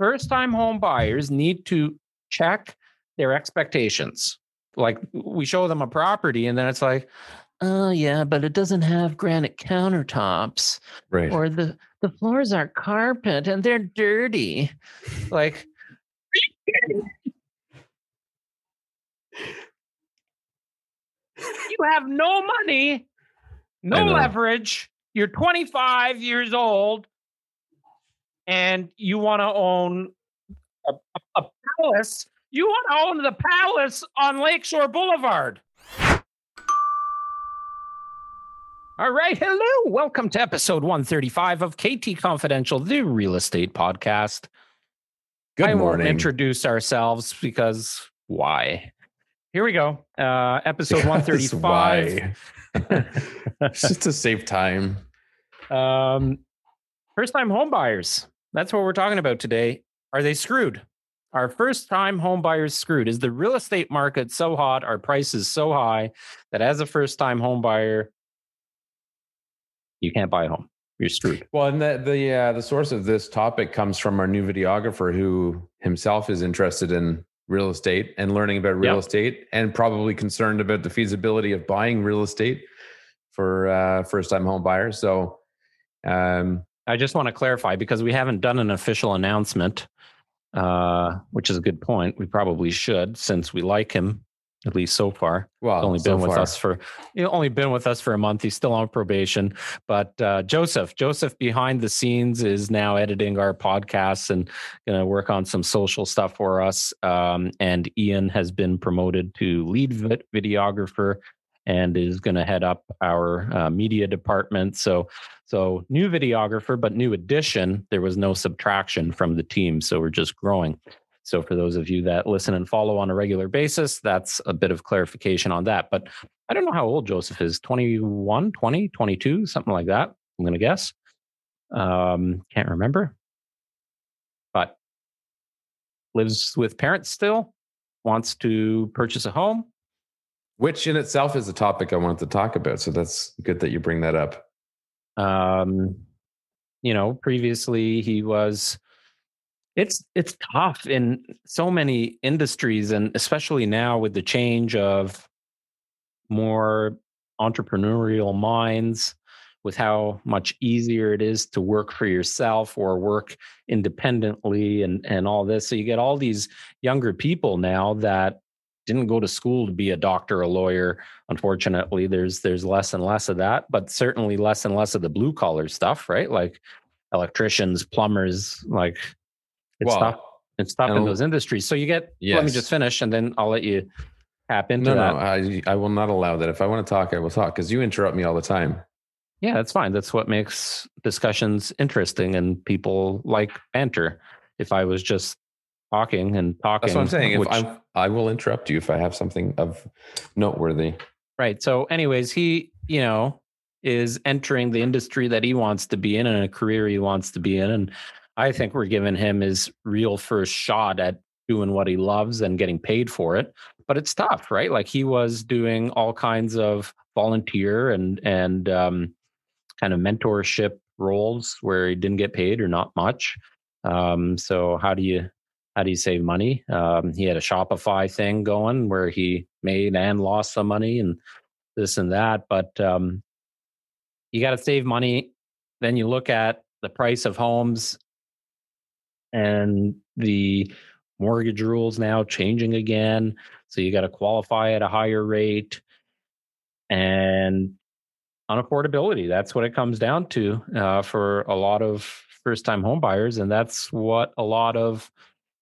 first time home buyers need to check their expectations. Like we show them a property and then it's like, oh yeah, but it doesn't have granite countertops. Right. Or the the floors are carpet and they're dirty. Like you have no money, no leverage. You're 25 years old, and you want to own a, a, a palace. You want to own the palace on Lakeshore Boulevard. All right. Hello. Welcome to episode 135 of KT Confidential, the real estate podcast. Good I morning. won't introduce ourselves because why? Here we go. Uh, episode Because 135. It's just to save time. Um, first time home buyers. That's what we're talking about today. Are they screwed? Our first time home buyers screwed? Is the real estate market so hot, our prices so high that as a first time home buyer, you can't buy a home? You're screwed. Well, and the the uh, the source of this topic comes from our new videographer, who himself is interested in real estate and learning about real Yep. estate, and probably concerned about the feasibility of buying real estate for uh, first time home buyers. So, um, I just want to clarify because we haven't done an official announcement, uh, which is a good point. We probably should since we like him, at least so far. well, He's only so been with far. us for he's only been with us for a month. He's still on probation. But uh, Joseph, Joseph behind the scenes is now editing our podcasts and going to work on some social stuff for us. Um, and Ian has been promoted to lead videographer and is going to head up our uh, media department. So, so new videographer, but new addition. There was no subtraction from the team, so we're just growing. So, for those of you that listen and follow on a regular basis, that's a bit of clarification on that. But I don't know how old Joseph is 21, 20, 22, something like that. I'm going to guess. Um, can't remember. But lives with parents still, wants to purchase a home. Which in itself is a topic I wanted to talk about. So that's good that you bring that up. Um, you know, previously he was it's it's tough in so many industries and especially now with the change of more entrepreneurial minds with how much easier it is to work for yourself or work independently and and all this so you get all these younger people now that didn't go to school to be a doctor a lawyer. Unfortunately there's there's less and less of that but certainly less and less of the blue collar stuff right? Like electricians plumbers like it's well, tough it's tough in those industries. So you get let me just finish and then i'll let you tap into no, that. No, I I will not allow that. If I want to talk, I will talk because you interrupt me all the time. yeah that's fine. That's what makes discussions interesting and people like banter. If i was just talking and talking That's what I'm saying. If which- I I will interrupt you if I have something of noteworthy. Right. So, anyways, he, you know, is entering the industry that he wants to be in and a career he wants to be in. And I think we're giving him his real first shot at doing what he loves and getting paid for it. But it's tough, right? Like he was doing all kinds of volunteer and and um, kind of mentorship roles where he didn't get paid or not much. Um, so how do you how do you save money? Um, he had a Shopify thing going where he made and lost some money and this and that. But um, you got to save money. Then you look at the price of homes and the mortgage rules now changing again. So you got to qualify at a higher rate and unaffordability. That's what it comes down to uh, for a lot of first time home buyers. And that's what a lot of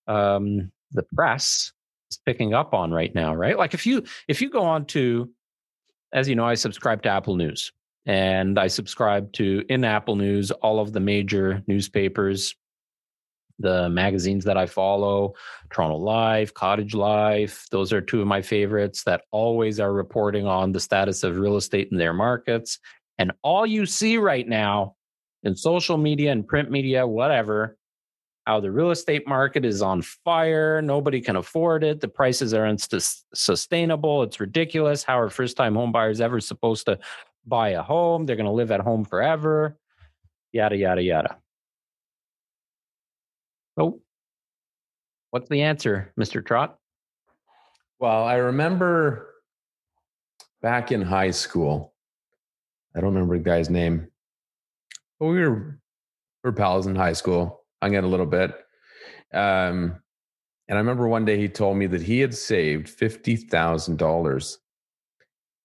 um, the press is picking up on right now, right? Like if you if you go on to, as you know, I subscribe to Apple News and I subscribe to in Apple News all of the major newspapers, the magazines that I follow, Toronto Life, Cottage Life. Those are two of my favorites that always are reporting on the status of real estate in their markets. And all you see right now in social media and print media, whatever, how the real estate market is on fire. Nobody can afford it. The prices are unsustainable. It's ridiculous. How are first time home buyers ever supposed to buy a home? They're going to live at home forever. Yada, yada, yada. So What's the answer, Mr. Trot? Well, I remember back in high school. I don't remember the guy's name. But we were we were pals in high school. Hung a little bit. Um, and I remember one day he told me that he had saved fifty thousand dollars,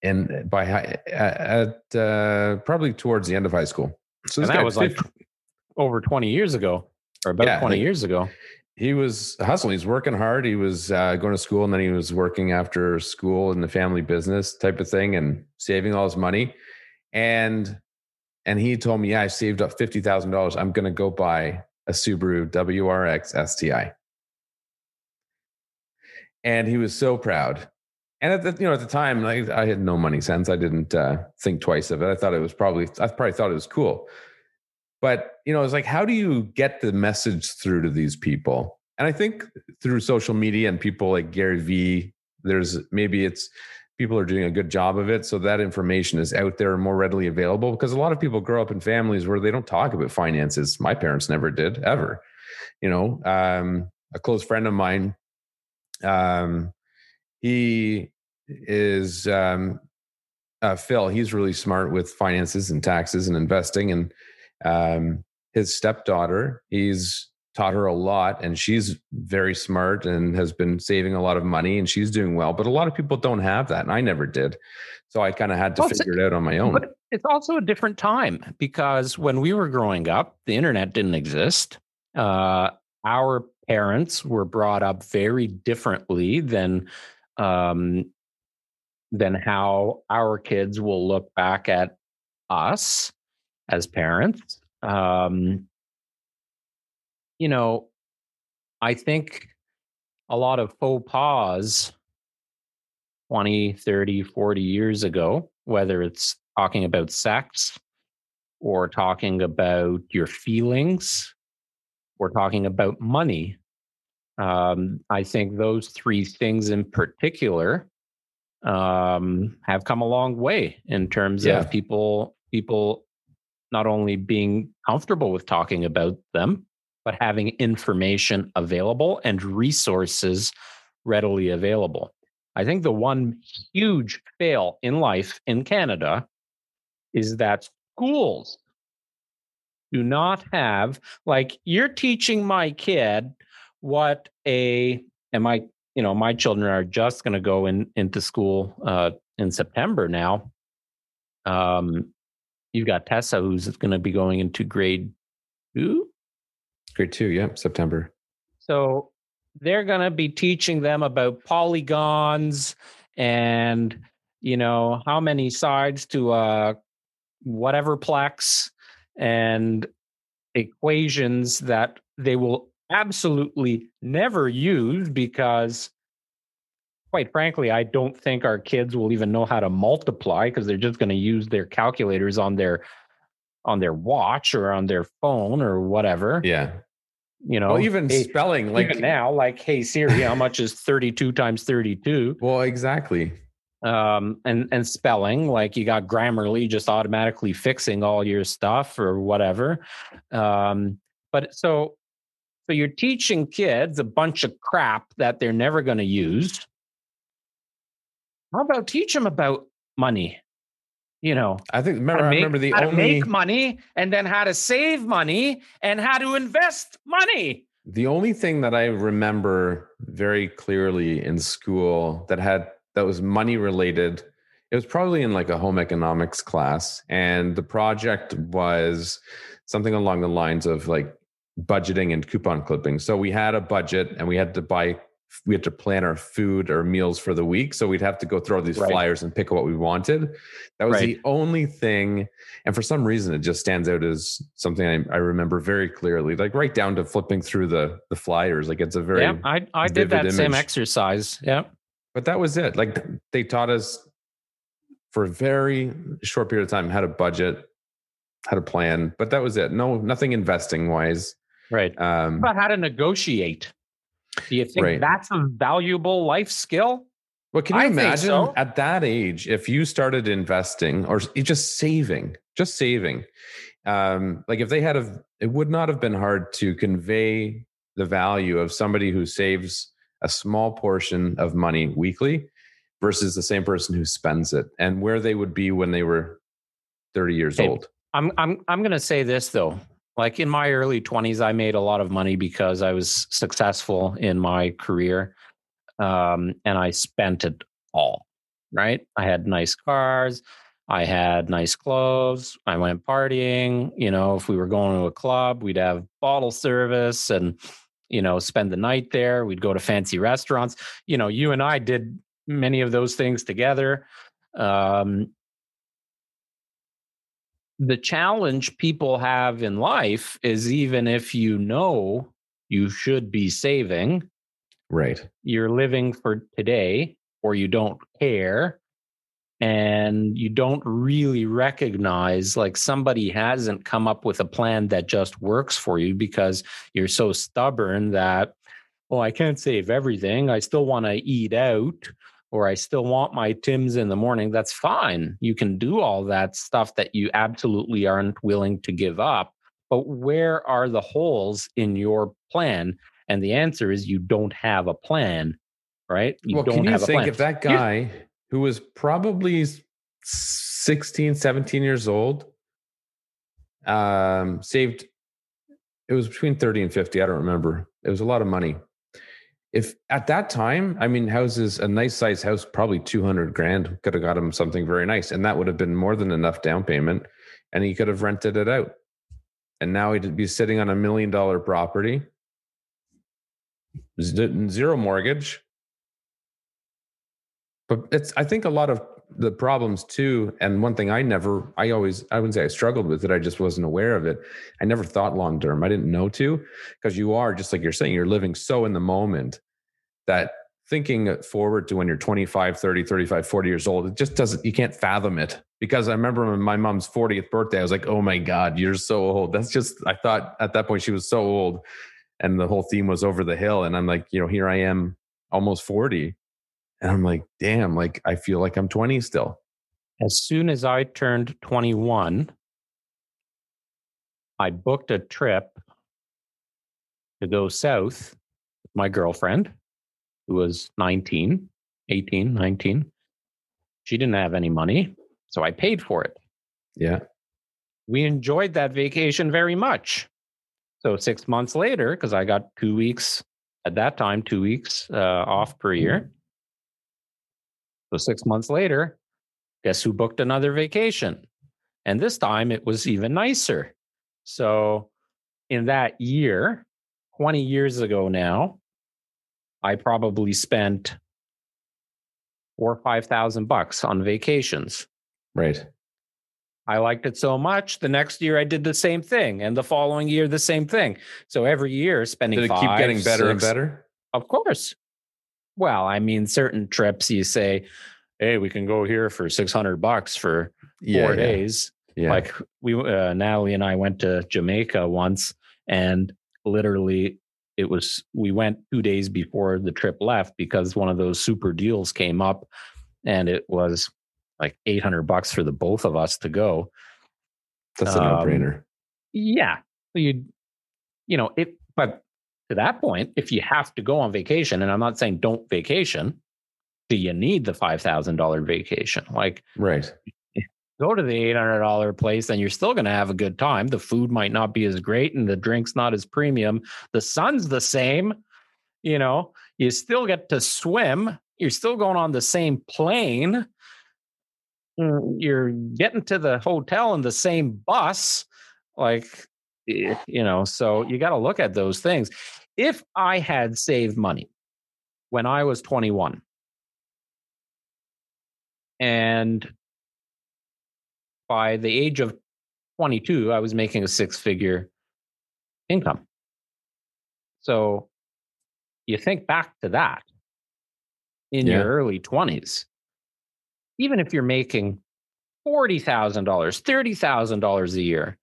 and by high, at uh, probably towards the end of high school. So that was 50, like over twenty years ago, or about yeah, twenty years ago. He was hustling. He's working hard. He was uh, going to school, and then he was working after school in the family business type of thing, and saving all his money. And and he told me, "Yeah, I saved up fifty thousand dollars. I'm going to go buy a Subaru WRX STI." And he was so proud. And at the you know at the time, like I had no money sense. I didn't uh, think twice of it. I thought it was probably I probably thought it was cool. But you know, it's like, how do you get the message through to these people? And I think through social media and people like Gary Vee, there's maybe it's people are doing a good job of it. So that information is out there more readily available because a lot of people grow up in families where they don't talk about finances. My parents never did ever. You know um, a close friend of mine um, he is um, uh, phil. He's really smart with finances and taxes and investing. And um, his stepdaughter he's taught her a lot and she's very smart and has been saving a lot of money and she's doing well but a lot of people don't have that and i never did. So i kind of had to well, figure it out on my own. but it's also a different time because when we were growing up the internet didn't exist. Uh, our parents were brought up very differently than um, than how our kids will look back at us as parents. Um, you know, I think a lot of faux pas 20, 30, 40 years ago, whether it's talking about sex or talking about your feelings or talking about money. Um, I think those three things in particular um, have come a long way in terms yeah. of people people not only being comfortable with talking about them, but having information available and resources readily available. I think the one huge fail in life in Canada is that schools do not have, like, you're teaching my kid what a, and my, you know, my children are just going to go in into school uh, in September now. Um, you've got Tessa who's going to be going into grade two Grade two, yeah, September. So they're going to be teaching them about polygons and, you know, how many sides to a whatever plex and equations that they will absolutely never use because quite frankly i don't think our kids will even know how to multiply because they're just going to use their calculators on their on their watch or on their phone or whatever. Yeah. You know, well, even hey, spelling like even now, like, hey Siri, how much is 32 times 32? Well, exactly. Um, and and spelling, like you got Grammarly just automatically fixing all your stuff or whatever. Um, but so so you're teaching kids a bunch of crap that they're never going to use. How about teach them about money? You know i think remember make, i remember the how only to make money and then how to save money and how to invest money. The only thing that i remember very clearly in school that had that was money related it was probably in like a home economics class. And the project was something along the lines of like budgeting and coupon clipping. So we had a budget and we had to buy we had to plan our food or meals for the week. So we'd have to go throw these right. flyers and pick what we wanted. That was right. the only thing. And for some reason, it just stands out as something I, I, remember very clearly, like right down to flipping through the the flyers. Like it's a very yeah. I I did that image. same exercise. Yeah, but that was it. Like they taught us for a very short period of time how to budget, how to plan, but that was it. No, nothing investing wise. Right. Um, but how to negotiate do you think right. that's a valuable life skill? Well, can you I imagine so. at that age if you started investing or just saving, just saving? Um, like if they had a, it would not have been hard to convey the value of somebody who saves a small portion of money weekly versus the same person who spends it and where they would be when they were 30 years hey, old. I'm I'm I'm going to say this though. Like in my early 20s I made a lot of money because I was successful in my career. Um, and I spent it all, right? I had nice cars, I had nice clothes. I went partying. You know, if we were going to a club, we'd have bottle service and, you know, spend the night there. We'd go to fancy restaurants. You know, you and I did many of those things together. Um, the challenge people have in life is even if you know you should be saving, right? You're living for today or you don't care and you don't really recognize like somebody hasn't come up with a plan that just works for you because you're so stubborn that oh i can't save everything i still want to eat out or i still want my tims in the morning that's fine you can do all that stuff that you absolutely aren't willing to give up but where are the holes in your plan and the answer is you don't have a plan right you well, don't can you have think a plan. if that guy you, who was probably 16, 17 years old, um, saved, it was between 30 and 50. I don't remember. It was a lot of money. If at that time, I mean, houses, a nice size house, probably 200 grand could have got him something very nice. And that would have been more than enough down payment. And he could have rented it out. And now he'd be sitting on a million dollar property, zero mortgage, but it's i think a lot of the problems too and one thing i never i always i wouldn't say i struggled with it i just wasn't aware of it. I never thought long term i didn't know to because you are just like you're saying you're living so in the moment that thinking forward to when you're 25 30 35 40 years old it just doesn't you can't fathom it. Because i remember my mom's 40th birthday i was like oh my god you're so old. That's just i thought at that point she was so old and the whole theme was over the hill and i'm like you know here i am almost 40 and I'm like, damn, like I feel like I'm 20 still. As soon as I turned 21, I booked a trip to go south with my girlfriend, who was 19, 18, 19. She didn't have any money, so I paid for it. Yeah. We enjoyed that vacation very much. So, six months later, because I got two weeks at that time, two weeks uh, off per year, so six months later, guess who booked another vacation? And this time it was even nicer. So in that year, 20 years ago now, I probably spent four or five thousand bucks on vacations. Right. I liked it so much. The next year, I did the same thing, and the following year, the same thing. So every year, spending. Did it five, keep getting better six, and better? Of course. Well, I mean, certain trips you say, hey, we can go here for 600 bucks for yeah, four yeah. days. Yeah. Like we, uh, Natalie and I went to Jamaica once and literally it was, we went two days before the trip left because one of those super deals came up and it was like 800 bucks for the both of us to go. That's a um, no brainer. Yeah. You, you know, it, but to that point, if you have to go on vacation, and I'm not saying don't vacation, do you need the $5,000 vacation? Like, right. Go to the $800 place and you're still going to have a good time. The food might not be as great and the drink's not as premium. The sun's the same. You know, you still get to swim. You're still going on the same plane. Mm, you're getting to the hotel in the same bus. Like, you know, so you got to look at those things. If I had saved money when I was 21, and by the age of 22, I was making a six figure income. So you think back to that in yeah. your early 20s, even if you're making $40,000, $30,000 a year,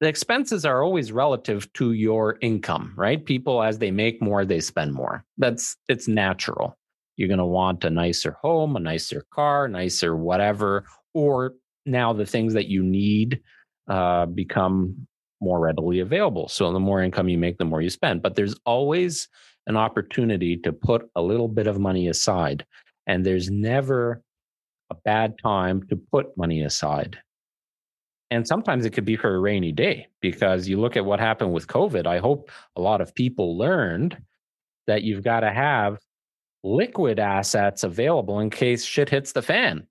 the expenses are always relative to your income, right? People, as they make more, they spend more. That's it's natural. You're going to want a nicer home, a nicer car, nicer whatever. Or now the things that you need uh, become more readily available. So the more income you make, the more you spend. But there's always an opportunity to put a little bit of money aside. And there's never a bad time to put money aside. And sometimes it could be for a rainy day because you look at what happened with COVID. I hope a lot of people learned that you've got to have liquid assets available in case shit hits the fan.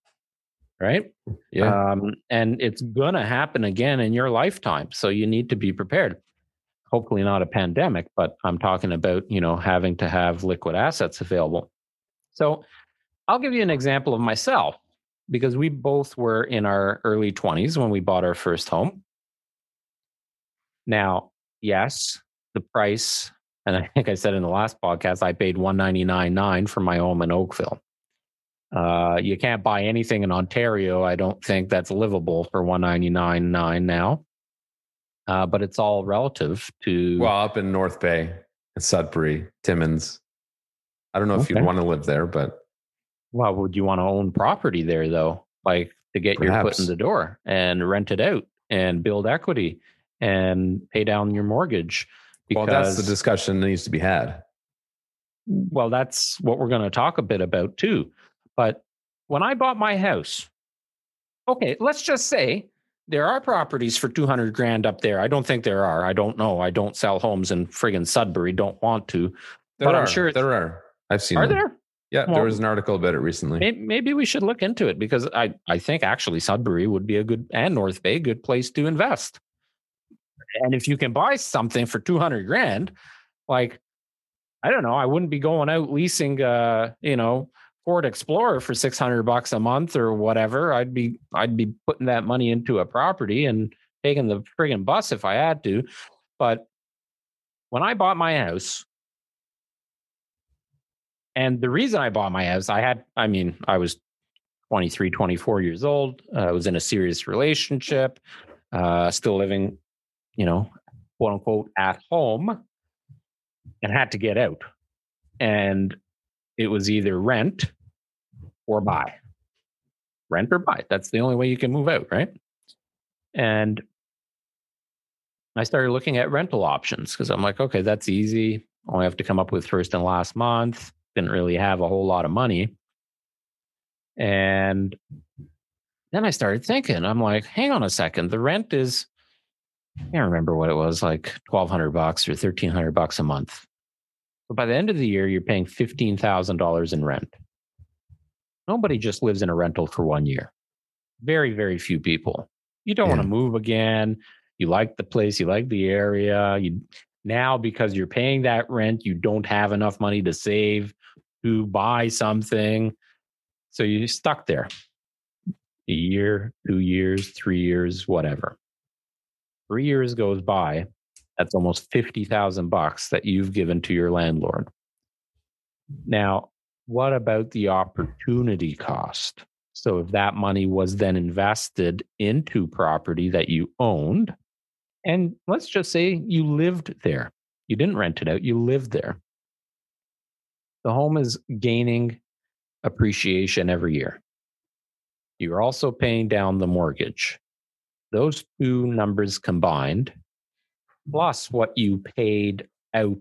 Right. Yeah. Um, and it's going to happen again in your lifetime. So you need to be prepared. Hopefully, not a pandemic, but I'm talking about, you know, having to have liquid assets available. So I'll give you an example of myself because we both were in our early 20s when we bought our first home. Now, yes, the price, and I think I said in the last podcast, I paid 199.9 for my home in Oakville. Uh, you can't buy anything in Ontario. I don't think that's livable for 199.9 now. Uh, but it's all relative to well, up in North Bay, and Sudbury, Timmins. I don't know if you'd want to live there, but Well, would you want to own property there though? Like to get your foot in the door and rent it out and build equity and pay down your mortgage. well, that's the discussion that needs to be had. well, that's what we're going to talk a bit about too. But when I bought my house, okay, let's just say there are properties for 200 grand up there. I don't think there are. I don't know. I don't sell homes in friggin' Sudbury, don't want to. There But are, I'm sure there are. I've seen. Are them. there? Yeah, Well- there was an article about it recently. Maybe, we should look into it because I, I think actually Sudbury would be a good and North Bay good place to invest. And if you can buy something for 200 grand, like I don't know, I wouldn't be going out leasing uh, you know, Ford Explorer for 600 bucks a month or whatever. I'd be I'd be putting that money into a property and taking the friggin' bus if I had to. But when I bought my house, and the reason I bought my house, I had, I mean, I was 23, 24 years old. Uh, I was in a serious relationship, uh, still living, you know, quote unquote, at home and had to get out. And it was either rent or buy. Rent or buy. That's the only way you can move out, right? And I started looking at rental options because I'm like, okay, that's easy. Only have to come up with first and last month. Didn't really have a whole lot of money. And then I started thinking, I'm like, hang on a second. The rent is, I can't remember what it was, like 1200 bucks or 1300 bucks a month. But by the end of the year, you're paying $15,000 in rent. Nobody just lives in a rental for one year. Very, very few people. You don't want to move again. You like the place, you like the area. You now because you're paying that rent, you don't have enough money to save to buy something. So you're stuck there. A year, two years, three years, whatever. Three years goes by. That's almost 50,000 bucks that you've given to your landlord. Now, what about the opportunity cost? So if that money was then invested into property that you owned, and let's just say you lived there, you didn't rent it out, you lived there. The home is gaining appreciation every year. You're also paying down the mortgage. Those two numbers combined, plus what you paid out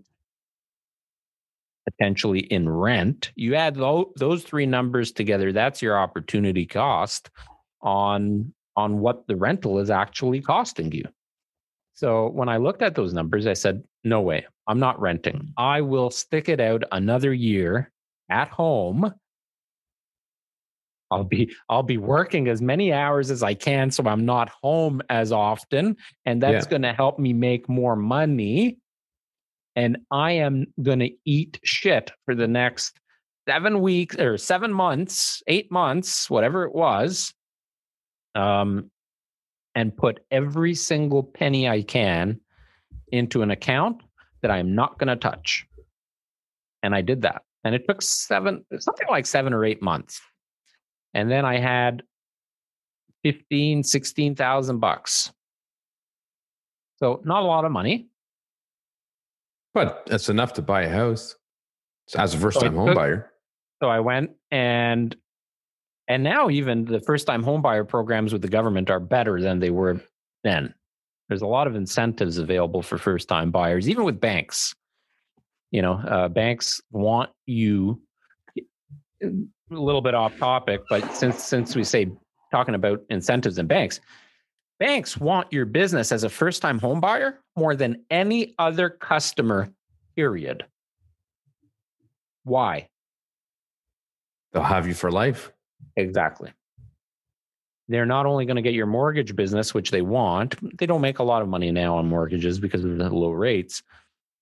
potentially in rent, you add tho- those three numbers together, that's your opportunity cost on on what the rental is actually costing you. So when I looked at those numbers, I said, no way, I'm not renting. I will stick it out another year at home. I'll be I'll be working as many hours as I can so I'm not home as often and that's Yeah. going to help me make more money and I am going to eat shit for the next 7 weeks or 7 months, 8 months, whatever it was. Um and put every single penny I can into an account that I'm not going to touch. And I did that. And it took seven, something like seven or eight months. And then I had 15, 16,000 bucks. So not a lot of money. But that's enough to buy a house as a first time it home took- buyer. So I went and and now even the first time home buyer programs with the government are better than they were then. There's a lot of incentives available for first time buyers, even with banks. You know, uh, banks want you a little bit off topic, but since since we say talking about incentives and banks, banks want your business as a first time home buyer more than any other customer, period. Why? They'll have you for life. Exactly. They're not only going to get your mortgage business, which they want, they don't make a lot of money now on mortgages because of the low rates,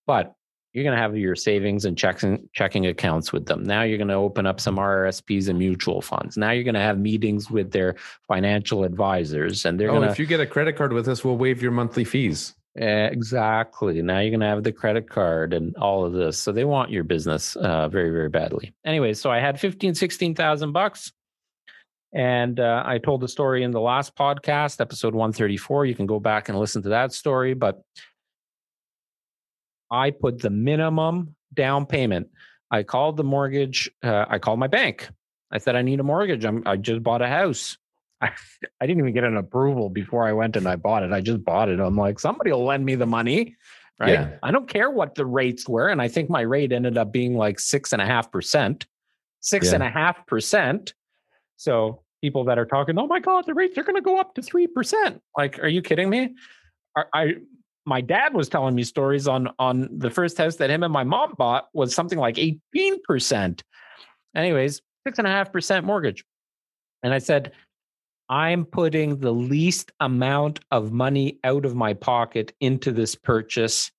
but you're going to have your savings and checking checking accounts with them. Now you're going to open up some RRSPs and mutual funds. Now you're going to have meetings with their financial advisors, and they're oh, going to. If you get a credit card with us, we'll waive your monthly fees. Exactly. Now you're going to have the credit card and all of this. So they want your business uh, very, very badly. Anyway, so I had 15, 16,000 bucks. And uh, I told the story in the last podcast, episode 134. You can go back and listen to that story. But I put the minimum down payment. I called the mortgage, uh, I called my bank. I said, I need a mortgage. I'm, I just bought a house. I, I didn't even get an approval before I went and I bought it. I just bought it. I'm like, somebody will lend me the money. Right. Yeah. I don't care what the rates were. And I think my rate ended up being like six and a half percent, six yeah. and a half percent. So people that are talking, oh my God, the rates are going to go up to 3%. Like, are you kidding me? I, I, my dad was telling me stories on on the first house that him and my mom bought was something like 18%. Anyways, six and a half percent mortgage. And I said, I'm putting the least amount of money out of my pocket into this purchase.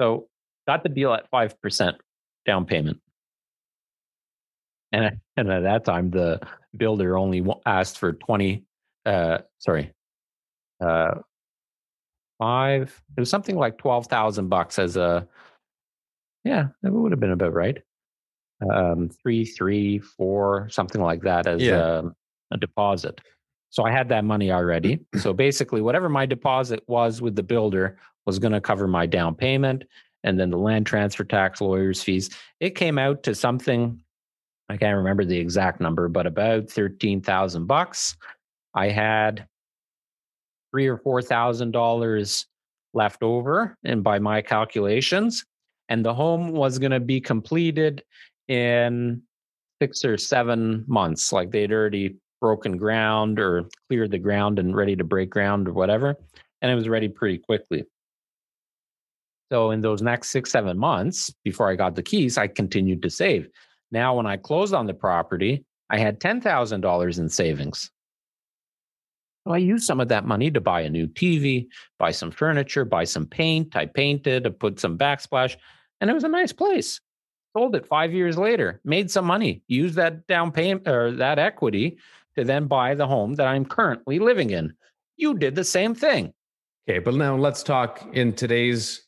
So got the deal at 5% down payment. And, and at that time, the builder only asked for 20, uh, sorry, uh, five, it was something like 12,000 bucks as a, yeah, that would have been about right. Um, three, three, four, something like that as yeah. a, a deposit. So I had that money already. So basically, whatever my deposit was with the builder was going to cover my down payment and then the land transfer tax, lawyers' fees. It came out to something I can't remember the exact number, but about thirteen thousand bucks. I had three or four thousand dollars left over, and by my calculations, and the home was going to be completed in six or seven months. Like they'd already broken ground or cleared the ground and ready to break ground or whatever. And it was ready pretty quickly. So in those next six, seven months before I got the keys, I continued to save. Now, when I closed on the property, I had $10,000 in savings. So I used some of that money to buy a new TV, buy some furniture, buy some paint. I painted, I put some backsplash, and it was a nice place sold it five years later, made some money, used that down payment or that equity to then buy the home that I'm currently living in. You did the same thing. Okay, but now let's talk in today's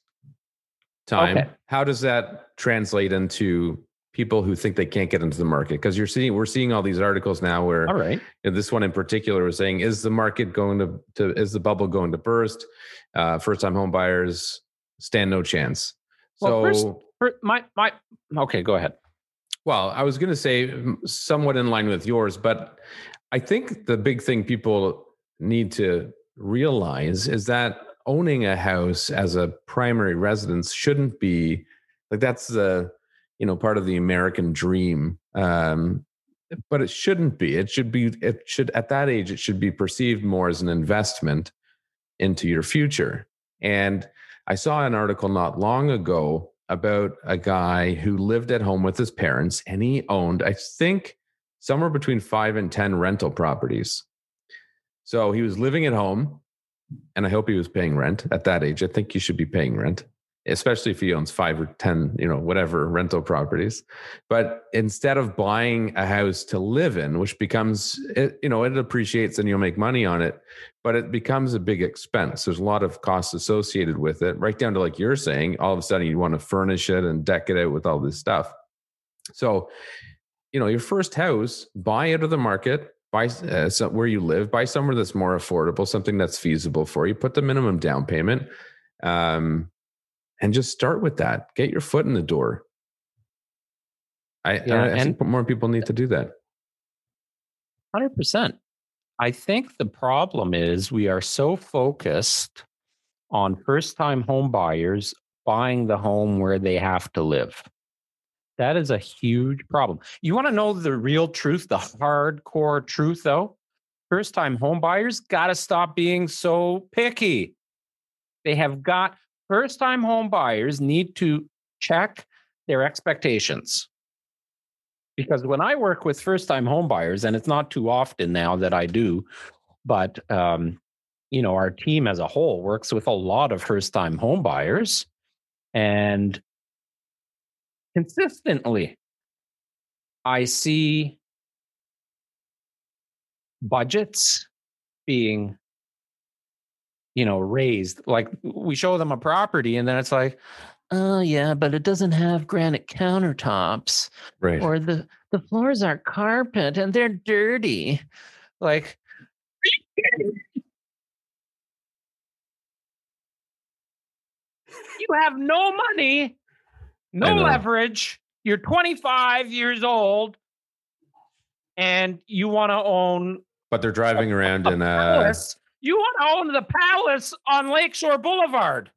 time. Okay. How does that translate into people who think they can't get into the market? Because you're seeing, we're seeing all these articles now where, all right, you know, this one in particular was saying, is the market going to, to is the bubble going to burst? Uh, First time home buyers stand no chance. Well, so first, first, my my okay, go ahead. Well, I was going to say somewhat in line with yours, but I think the big thing people need to realize is that owning a house as a primary residence shouldn't be like that's the you know part of the American dream. Um, but it shouldn't be. It should be. It should at that age. It should be perceived more as an investment into your future. And I saw an article not long ago about a guy who lived at home with his parents and he owned, I think, somewhere between five and 10 rental properties. So he was living at home, and I hope he was paying rent at that age. I think you should be paying rent, especially if he owns five or 10, you know, whatever rental properties. But instead of buying a house to live in, which becomes, it, you know, it appreciates and you'll make money on it, but it becomes a big expense. There's a lot of costs associated with it, right down to like you're saying, all of a sudden you want to furnish it and deck it out with all this stuff. So you know your first house buy out of the market buy uh, some, where you live buy somewhere that's more affordable something that's feasible for you put the minimum down payment um, and just start with that get your foot in the door i, yeah, I, I think more people need to do that 100% I think the problem is we are so focused on first time home buyers buying the home where they have to live. That is a huge problem. You want to know the real truth, the hardcore truth, though? First time home buyers got to stop being so picky. They have got first time home buyers need to check their expectations. Because when I work with first time home buyers, and it's not too often now that I do, but um, you know, our team as a whole works with a lot of first time home buyers and consistently I see budgets being you know raised like we show them a property and then it's like oh yeah but it doesn't have granite countertops Right. or the the floors are carpet and they're dirty like you have no money no leverage you're 25 years old and you want to own but they're driving around a in a palace you want to own the palace on lakeshore boulevard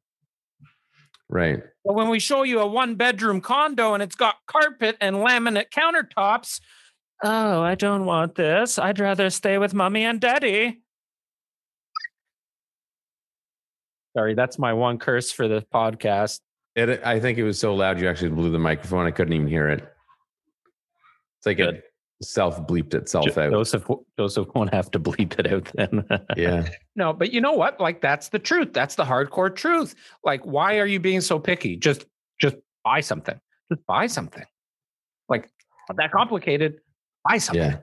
right. But when we show you a one bedroom condo and it's got carpet and laminate countertops, oh, I don't want this. I'd rather stay with mommy and daddy. Sorry, that's my one curse for the podcast. It, I think it was so loud you actually blew the microphone. I couldn't even hear it. It's like Good. It self bleeped itself Jo- out. Joseph, Joseph won't have to bleep it out then. Yeah. No, but you know what? Like that's the truth. That's the hardcore truth. Like, why are you being so picky? Just, just buy something. Just buy something. Like, not that complicated. Buy something. Yeah.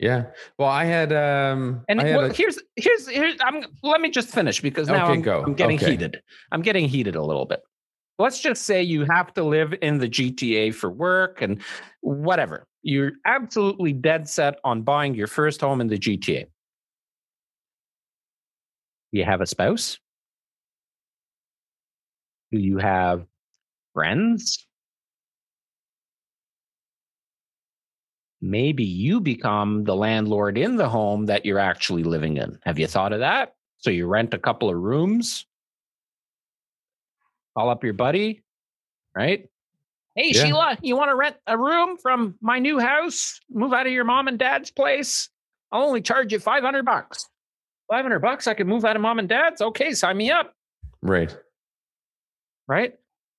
Yeah. Well, I had um And had well, a- here's here's here's I'm let me just finish because now Okay, I'm, go. I'm getting Okay. heated. I'm getting heated a little bit. Let's just say you have to live in the GTA for work and whatever. You're absolutely dead set on buying your first home in the GTA. Do you have a spouse? Do you have friends? maybe you become the landlord in the home that you're actually living in. Have you thought of that? So you rent a couple of rooms, call up your buddy, right? Hey, Yeah. Sheila, you want to rent a room from my new house? Move out of your mom and dad's place? I'll only charge you 500 bucks. 500 bucks, I can move out of mom and dad's? Okay, sign me up right. right?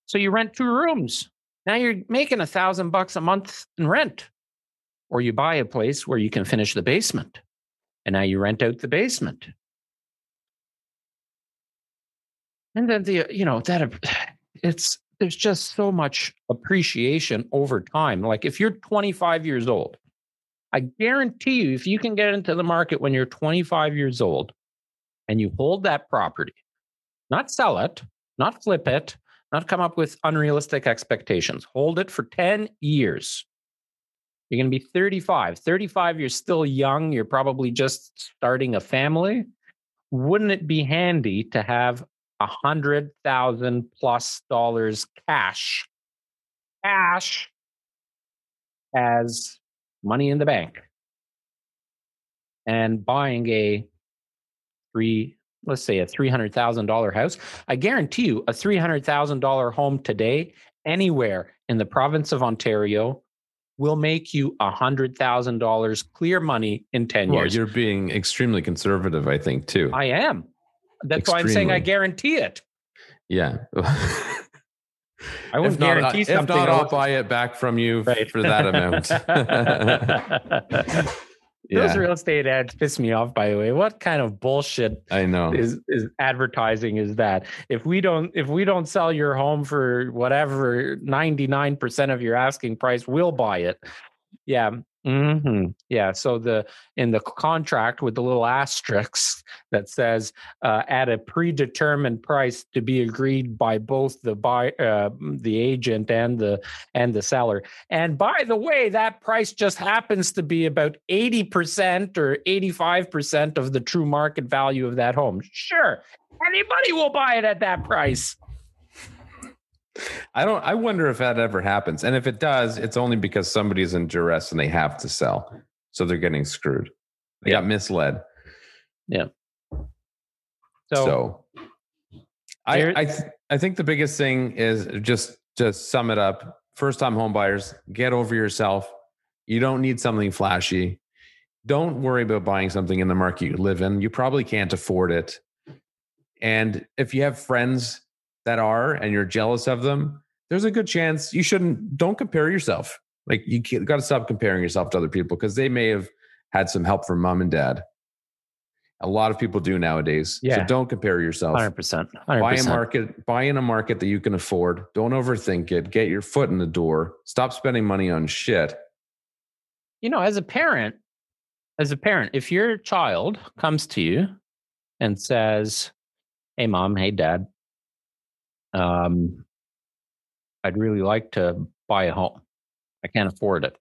So you rent two rooms. Now you're making a thousand bucks a month in rent. Or you buy a place where you can finish the basement. And now you rent out the basement. And then the, you know, that it's there's just so much appreciation over time. Like if you're 25 years old, I guarantee you, if you can get into the market when you're 25 years old and you hold that property, not sell it, not flip it, not come up with unrealistic expectations. Hold it for 10 years. You're going to be 35. 35, you're still young. You're probably just starting a family. Wouldn't it be handy to have a hundred thousand plus dollars cash, cash as money in the bank and buying a three let's say a $300,000 house, I guarantee you a $300,000 home today, anywhere in the province of Ontario, will make you a $100,000 clear money in 10 Well, years. you're being extremely conservative, I think, too. I am. That's why I'm saying I guarantee it. yeah. I wouldn't if not, guarantee if something. not I I'll buy it back from you Right. for that amount. Those real estate ads piss me off, by the way. What kind of bullshit I know. is is advertising is that if we don't if we don't sell your home for whatever 99% of your asking price we'll buy it yeah hmm yeah so the in the contract with the little asterisks that says uh, at a predetermined price to be agreed by both the buy uh, the agent and the and the seller. And by the way that price just happens to be about 80% or 85% of the true market value of that home. Sure anybody will buy it at that price I don't. I wonder if that ever happens, and if it does, it's only because somebody's in duress and they have to sell, so they're getting screwed. They Yeah. got misled. Yeah. So, So, I I, th- I think the biggest thing is just to sum it up. First time home buyers, get over yourself. You don't need something flashy. Don't worry about buying something in the market you live in. You probably can't afford it. And if you have friends that are and you're jealous of them, there's a good chance you shouldn't don't compare yourself. Like you got to stop comparing yourself to other people because they may have had some help from mom and dad. A lot of people do nowadays. So Yeah. don't compare yourself hundred percent, buy a market buy in a market that you can afford don't overthink it get your foot in the door stop spending money on shit you know, as a parent, as a parent, if your child comes to you and says, "Hey, mom, hey, dad, um, I'd really like to buy a home. I can't afford it.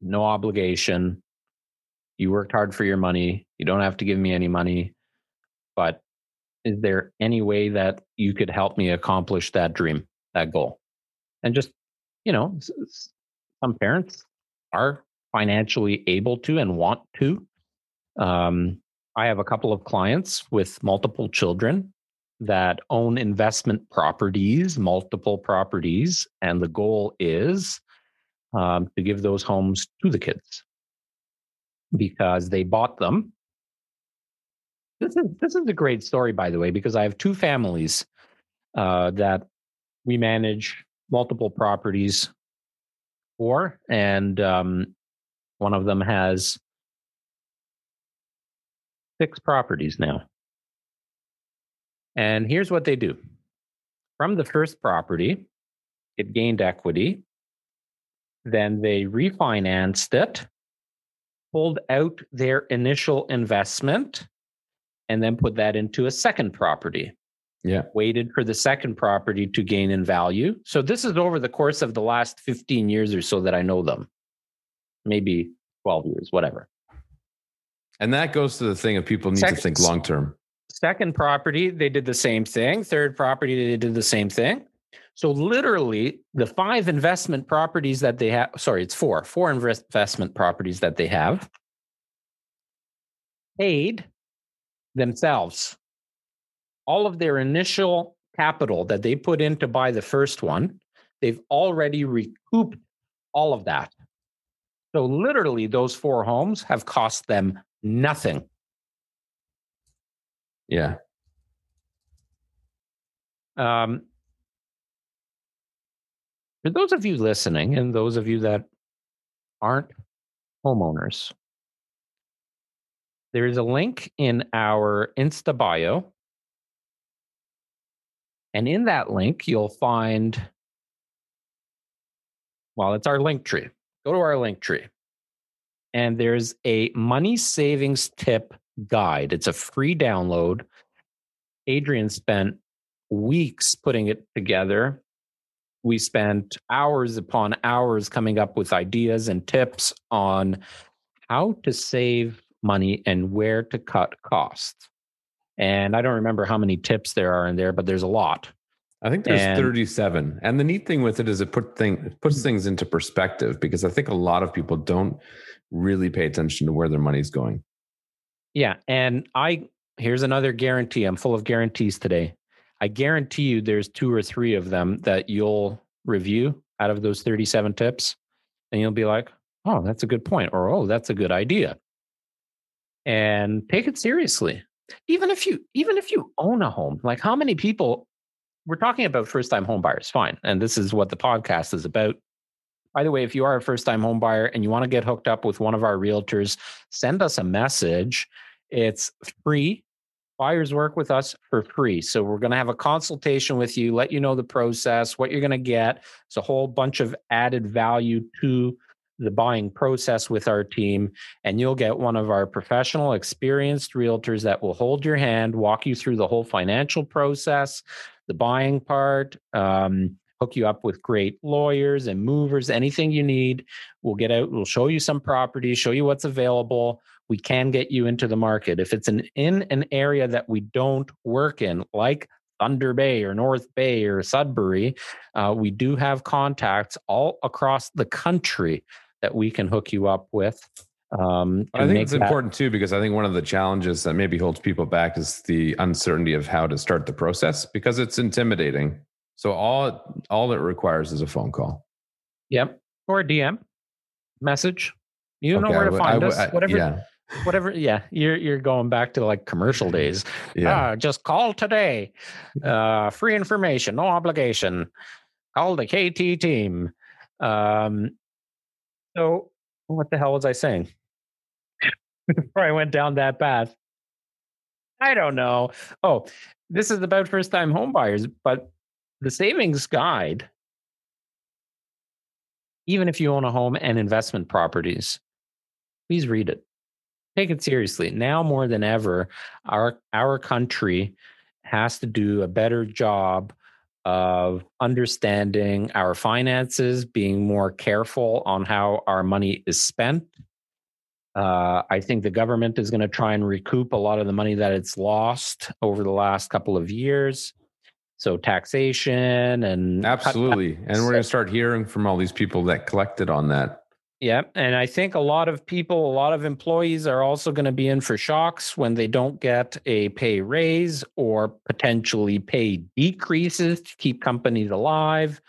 No obligation. You worked hard for your money. You don't have to give me any money. But is there any way that you could help me accomplish that dream, that goal? And just, you know, some parents are financially able to and want to. Um, I have a couple of clients with multiple children that own investment properties, multiple properties, and the goal is um, to give those homes to the kids because they bought them. This is this is a great story, by the way, because I have two families uh, that we manage multiple properties for, and um, one of them has six properties now. And here's what they do from the first property, it gained equity. Then they refinanced it, pulled out their initial investment, and then put that into a second property. Yeah. Waited for the second property to gain in value. So this is over the course of the last 15 years or so that I know them. Maybe 12 years, whatever. and that goes to the thing of people need to think long term Second property, they did the same thing. Third property, they did the same thing. So literally, the five investment properties that they have, sorry, it's four, four investment properties that they have paid themselves all of their initial capital that they put in to buy the first one. They've already recouped all of that. So literally, those four homes have cost them nothing. Yeah Um, for those of you listening and those of you that aren't homeowners, there is a link in our Insta bio. And in that link, you'll find, well, it's our link tree. Go to our link tree. And there's a money savings tip guide. It's a free download. Adrian spent weeks putting it together. We spent hours upon hours coming up with ideas and tips on how to save money and where to cut costs. And I don't remember how many tips there are in there, but there's a lot. i think there's And- 37 and the neat thing with it is it put thing it puts mm-hmm. things into perspective because i think a lot of people don't really pay attention to where their money's going Yeah. And I, here's another guarantee. I'm full of guarantees today. I guarantee you there's two or three of them that you'll review out of those 37 tips. And you'll be like, oh, that's a good point. Or, oh, that's a good idea. And take it seriously. Even if you, even if you own a home, like how many people we're talking about first time home buyers, fine. And this is what the podcast is about. By the way, if you are a first time home buyer and you want to get hooked up with one of our realtors, send us a message. It's free. Buyers work with us for free. So we're going to have a consultation with you, let you know the process, what you're going to get. It's a whole bunch of added value to the buying process with our team. And you'll get one of our professional, experienced realtors that will hold your hand, walk you through the whole financial process, the buying part, um, hook you up with great lawyers and movers, anything you need. We'll get out, we'll show you some properties, show you what's available. We can get you into the market. If it's an in an area that we don't work in, like Thunder Bay or North Bay or Sudbury, uh, we do have contacts all across the country that we can hook you up with. Um, I think it's that- important too because I think one of the challenges that maybe holds people back is the uncertainty of how to start the process because it's intimidating. So all all it requires is a phone call. Yep, or a DM message. You okay, know where to find us. I, whatever. Yeah. Whatever. Yeah, you're you're going back to like commercial days. Yeah. Uh, just call today. Uh, free information, no obligation. Call the KT team. Um, so what the hell was I saying? before I went down that path. I don't know. Oh, this is about first time homebuyers, but the savings guide, even if you own a home and investment properties, please read it. Take it seriously. Now more than ever, our our country has to do a better job of understanding our finances, being more careful on how our money is spent, uh, I think the government is going to try and recoup a lot of the money that it's lost over the last couple of years. So taxation and absolutely, and we're going to start hearing from all these people that collected on that. Yeah, and I think a lot of people, a lot of employees are also going to be in for shocks when they don't get a pay raise or potentially pay decreases to keep companies alive.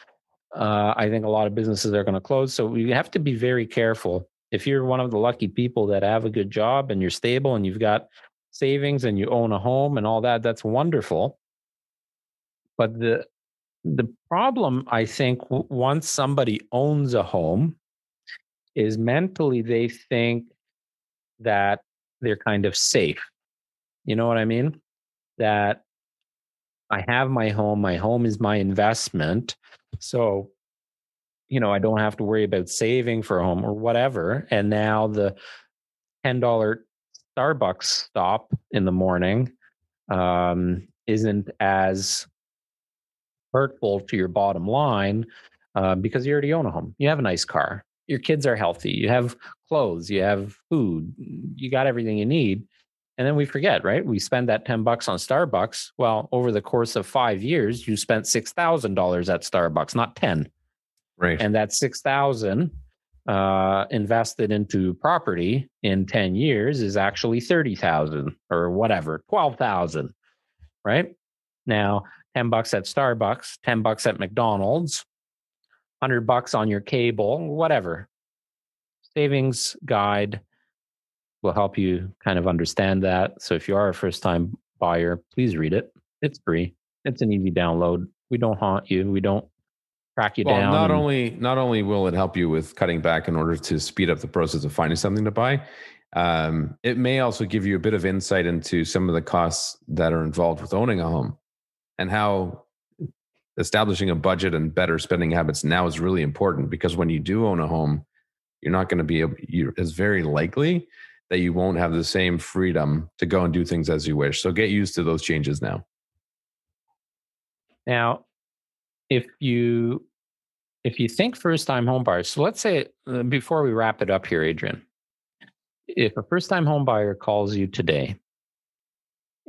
Uh, I think a lot of businesses are going to close, so we have to be very careful if you're one of the lucky people that have a good job and you're stable and you've got savings and you own a home and all that, that's wonderful. But the the problem, I think, once somebody owns a home, is mentally they think that they're kind of safe. You know what I mean? That I have my home, my home is my investment. So you know, I don't have to worry about saving for a home or whatever. And now the $10 Starbucks stop in the morning um, isn't as hurtful to your bottom line uh, because you already own a home. You have a nice car. Your kids are healthy. You have clothes. You have food. You got everything you need. And then we forget, right? We spend that 10 bucks on Starbucks. Well, over the course of five years, you spent $6,000 at Starbucks, not 10. Right. And that 6,000 uh, invested into property in 10 years is actually 30,000 or whatever, 12,000, right? Now, 10 bucks at Starbucks, 10 bucks at McDonald's, 100 bucks on your cable, whatever. Savings guide will help you kind of understand that. So if you are a first time buyer, please read it. It's free. It's an easy download. We don't haunt you. We don't track you well, down. Not only not only will it help you with cutting back in order to speed up the process of finding something to buy, um, it may also give you a bit of insight into some of the costs that are involved with owning a home and how establishing a budget and better spending habits now is really important because when you do own a home, you're not going to be able, you, it's very likely that you won't have the same freedom to go and do things as you wish. So get used to those changes now. Now, if you if you think first time home buyers, so let's say uh, before we wrap it up here, Adrian, if a first time home buyer calls you today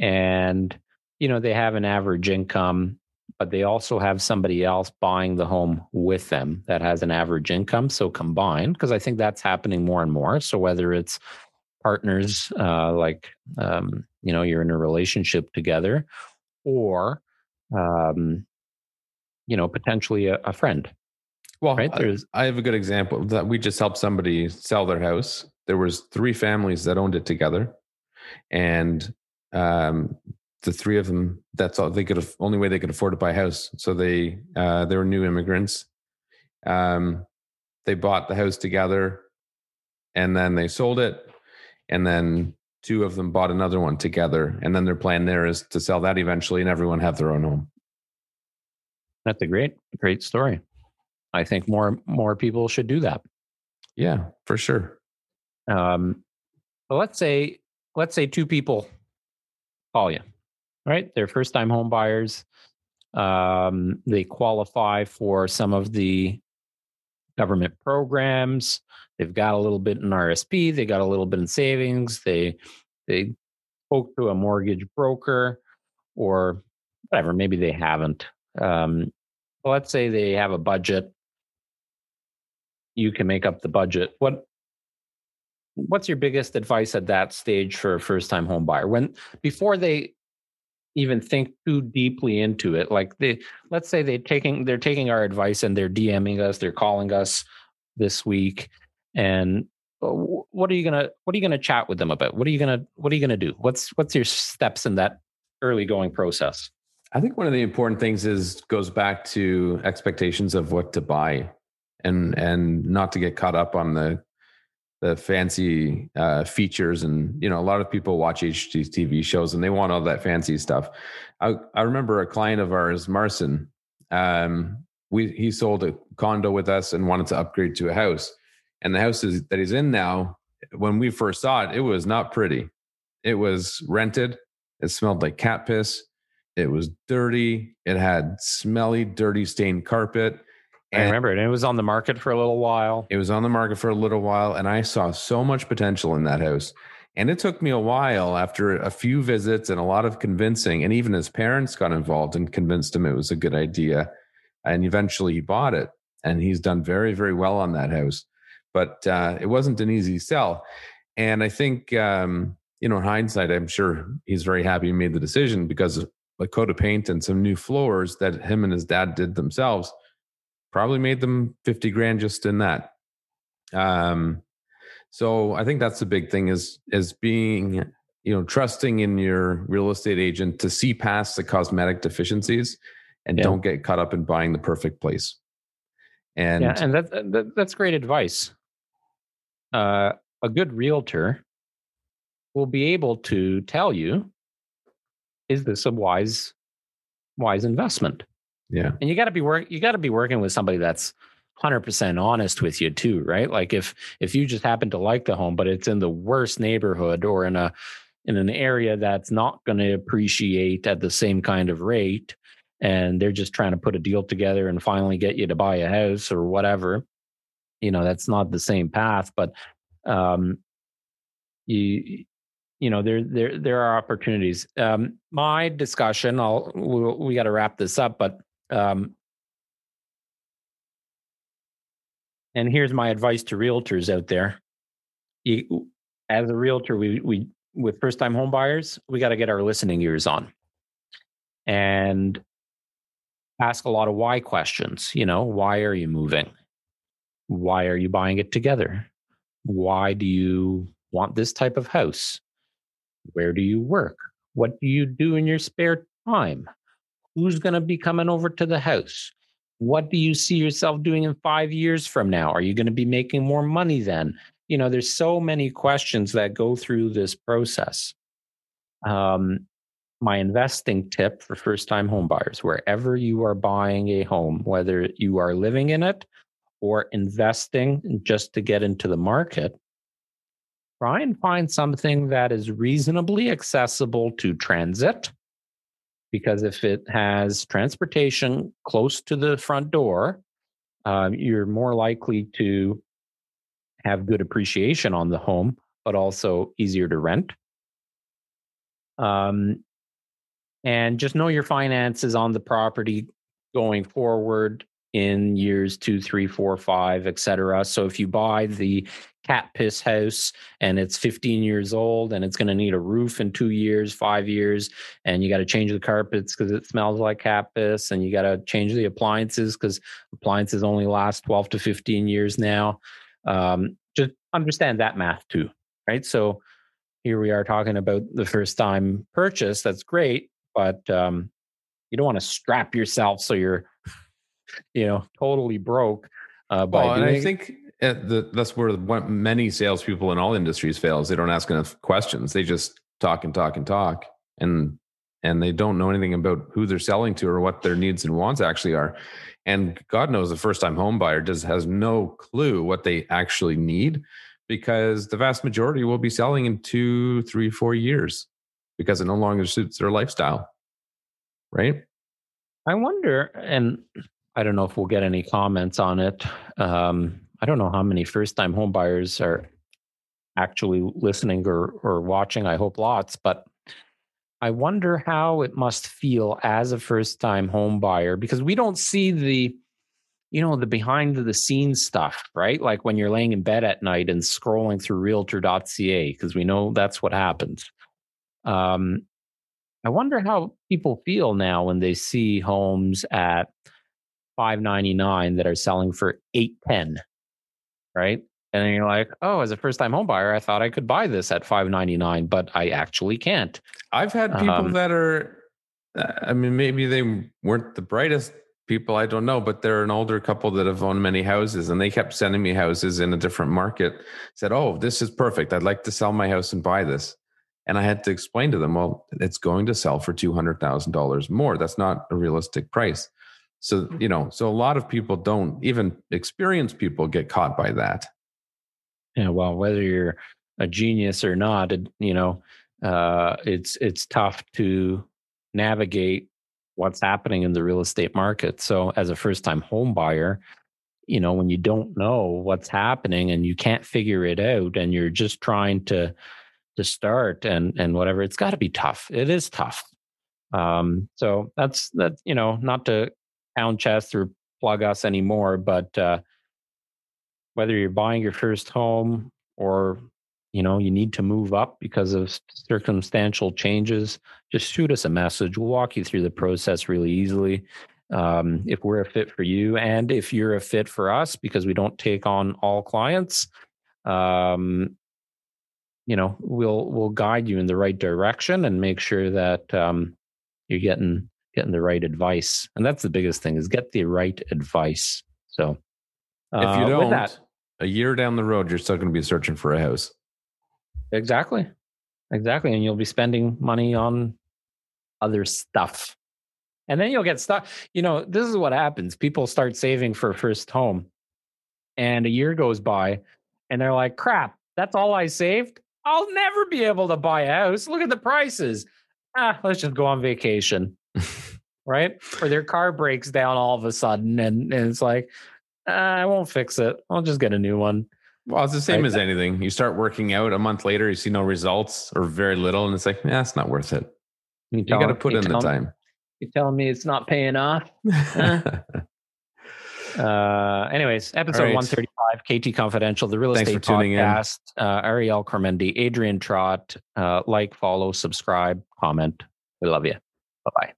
and you know they have an average income but they also have somebody else buying the home with them that has an average income so combined because i think that's happening more and more. So whether it's partners uh, like um, you know you're in a relationship together or um, you know potentially a, a friend well right? There's, I, I have a good example that. We just helped somebody sell their house. There was three families that owned it together. And um, the three of them that's all they could only way they could afford to buy a house so they uh, they were new immigrants um, they bought the house together and then they sold it and then two of them bought another one together and then their plan there is to sell that eventually and everyone have their own home that's a great, great story. I think more more people should do that. Yeah, for sure. Um, but let's say let's say two people call you, right? They're first time home buyers. Um, they qualify for some of the government programs. They've got a little bit in RSP. They got a little bit in savings. They they spoke to a mortgage broker or whatever. Maybe they haven't. Um, let's say they have a budget. You can make up the budget. What what's your biggest advice at that stage for a first time home buyer when before they even think too deeply into it like they let's say they're taking they're taking our advice and they're dming us they're calling us this week and uh, what are you gonna what are you gonna chat with them about? What are you gonna what are you gonna do? What's what's your steps in that early going process? I think one of the important things is goes back to expectations of what to buy and and not to get caught up on the the fancy uh, features and you know a lot of people watch HGTV shows and they want all that fancy stuff. I, I remember a client of ours, Marson. Um, we he sold a condo with us and wanted to upgrade to a house, and the house is, that he's in now. When we first saw it, it was not pretty. It was rented. It smelled like cat piss. It was dirty. It had smelly, dirty, stained carpet. And I remember it. It was on the market for a little while. It was on the market for a little while, and I saw so much potential in that house. And it took me a while after a few visits and a lot of convincing, and even his parents got involved and convinced him it was a good idea. And eventually he bought it, and he's done very, very well on that house. But uh, it wasn't an easy sell. And I think, um, you know, in hindsight, I'm sure he's very happy he made the decision because a coat of paint and some new floors that him and his dad did themselves probably made them 50 grand just in that. Um, so I think that's the big thing is is being you know trusting in your real estate agent to see past the cosmetic deficiencies and yeah. don't get caught up in buying the perfect place. And yeah, and that, that that's great advice. Uh, a good realtor will be able to tell you is this a wise wise investment yeah. And you got to be work you got to be working with somebody that's 100% honest with you too, right? Like if if you just happen to like the home but it's in the worst neighborhood or in a in an area that's not going to appreciate at the same kind of rate and they're just trying to put a deal together and finally get you to buy a house or whatever, you know, that's not the same path, but um you you know there there there are opportunities um my discussion i'll we, we got to wrap this up but um, and here's my advice to realtors out there. You, as a realtor, we, we with first time home buyers, we got to get our listening ears on and ask a lot of why questions. You know, why are you moving? Why are you buying it together? Why do you want this type of house? Where do you work? What do you do in your spare time? Who's going to be coming over to the house? What do you see yourself doing in five years from now? Are you going to be making more money then? You know, there's so many questions that go through this process. Um, my investing tip for first time homebuyers wherever you are buying a home, whether you are living in it or investing just to get into the market, try and find something that is reasonably accessible to transit because if it has transportation close to the front door, uh, you're more likely to have good appreciation on the home, but also easier to rent. Um, and just know your finances on the property going forward in years two, three, four, five, et cetera. So if you buy the cat piss house and it's 15 years old and it's going to need a roof in two years, five years, and you got to change the carpets because it smells like cat piss, and you got to change the appliances because appliances only last 12 to 15 years now. Um, just understand that math too, right? So here we are talking about the first time purchase. That's great, but um, you don't want to strap yourself so you're you know, totally broke. Uh, by well, and I think the, that's where many salespeople in all industries fails. They don't ask enough questions. They just talk and talk and talk, and and they don't know anything about who they're selling to or what their needs and wants actually are. And God knows the first time home buyer does has no clue what they actually need because the vast majority will be selling in two, three, four years because it no longer suits their lifestyle. Right. I wonder, and I don't know if we'll get any comments on it. Um, I don't know how many first time homebuyers are actually listening or, or watching. I hope lots, but I wonder how it must feel as a first time homebuyer because we don't see the you know, the behind the scenes stuff, right? Like when you're laying in bed at night and scrolling through realtor.ca, because we know that's what happens. Um, I wonder how people feel now when they see homes at 599 that are selling for 810, right? And then you're like, oh, as a first time home buyer, I thought I could buy this at 599, but I actually can't. I've had people um, that are, uh, I mean, maybe they weren't the brightest people I don't know, but they're an older couple that have owned many houses and they kept sending me houses in a different market. Said, Oh, this is perfect. I'd like to sell my house and buy this. And I had to explain to them, well, it's going to sell for $200,000 more. That's not a realistic price. So, you know, so a lot of people don't, even experienced people get caught by that. Yeah. Well, whether you're a genius or not, you know, uh, it's, it's tough to navigate what's happening in the real estate market. So as a first time home buyer, you know, when you don't know what's happening and you can't figure it out and you're just trying to to start and and whatever, it's got to be tough. It is tough. Um, so that's that, you know, not to pound chest or plug us anymore, but uh whether you're buying your first home or you know you need to move up because of circumstantial changes just shoot us a message. We'll walk you through the process really easily um, if we're a fit for you and if you're a fit for us because we don't take on all clients um, you know we'll we'll guide you in the right direction and make sure that um, you're getting getting the right advice and that's the biggest thing is get the right advice so uh, if you don't that, a year down the road you're still going to be searching for a house Exactly. Exactly. And you'll be spending money on other stuff. And then you'll get stuck. You know, this is what happens. People start saving for a first home. And a year goes by and they're like, crap, that's all I saved. I'll never be able to buy a house. Look at the prices. Ah, let's just go on vacation. Right? Or their car breaks down all of a sudden and, and it's like, ah, I won't fix it. I'll just get a new one. Well, it's the same right? as anything. You start working out a month later, you see no results or very little, and it's like, yeah, it's not worth it. You, you got to put in the time. You're telling me it's not paying off? uh, anyways, episode right. 135, KT Confidential, the real Thanks estate podcast. Uh, Ariel Carmendi, Adrian Trott. Uh, like, follow, subscribe, comment. We love you. Bye bye.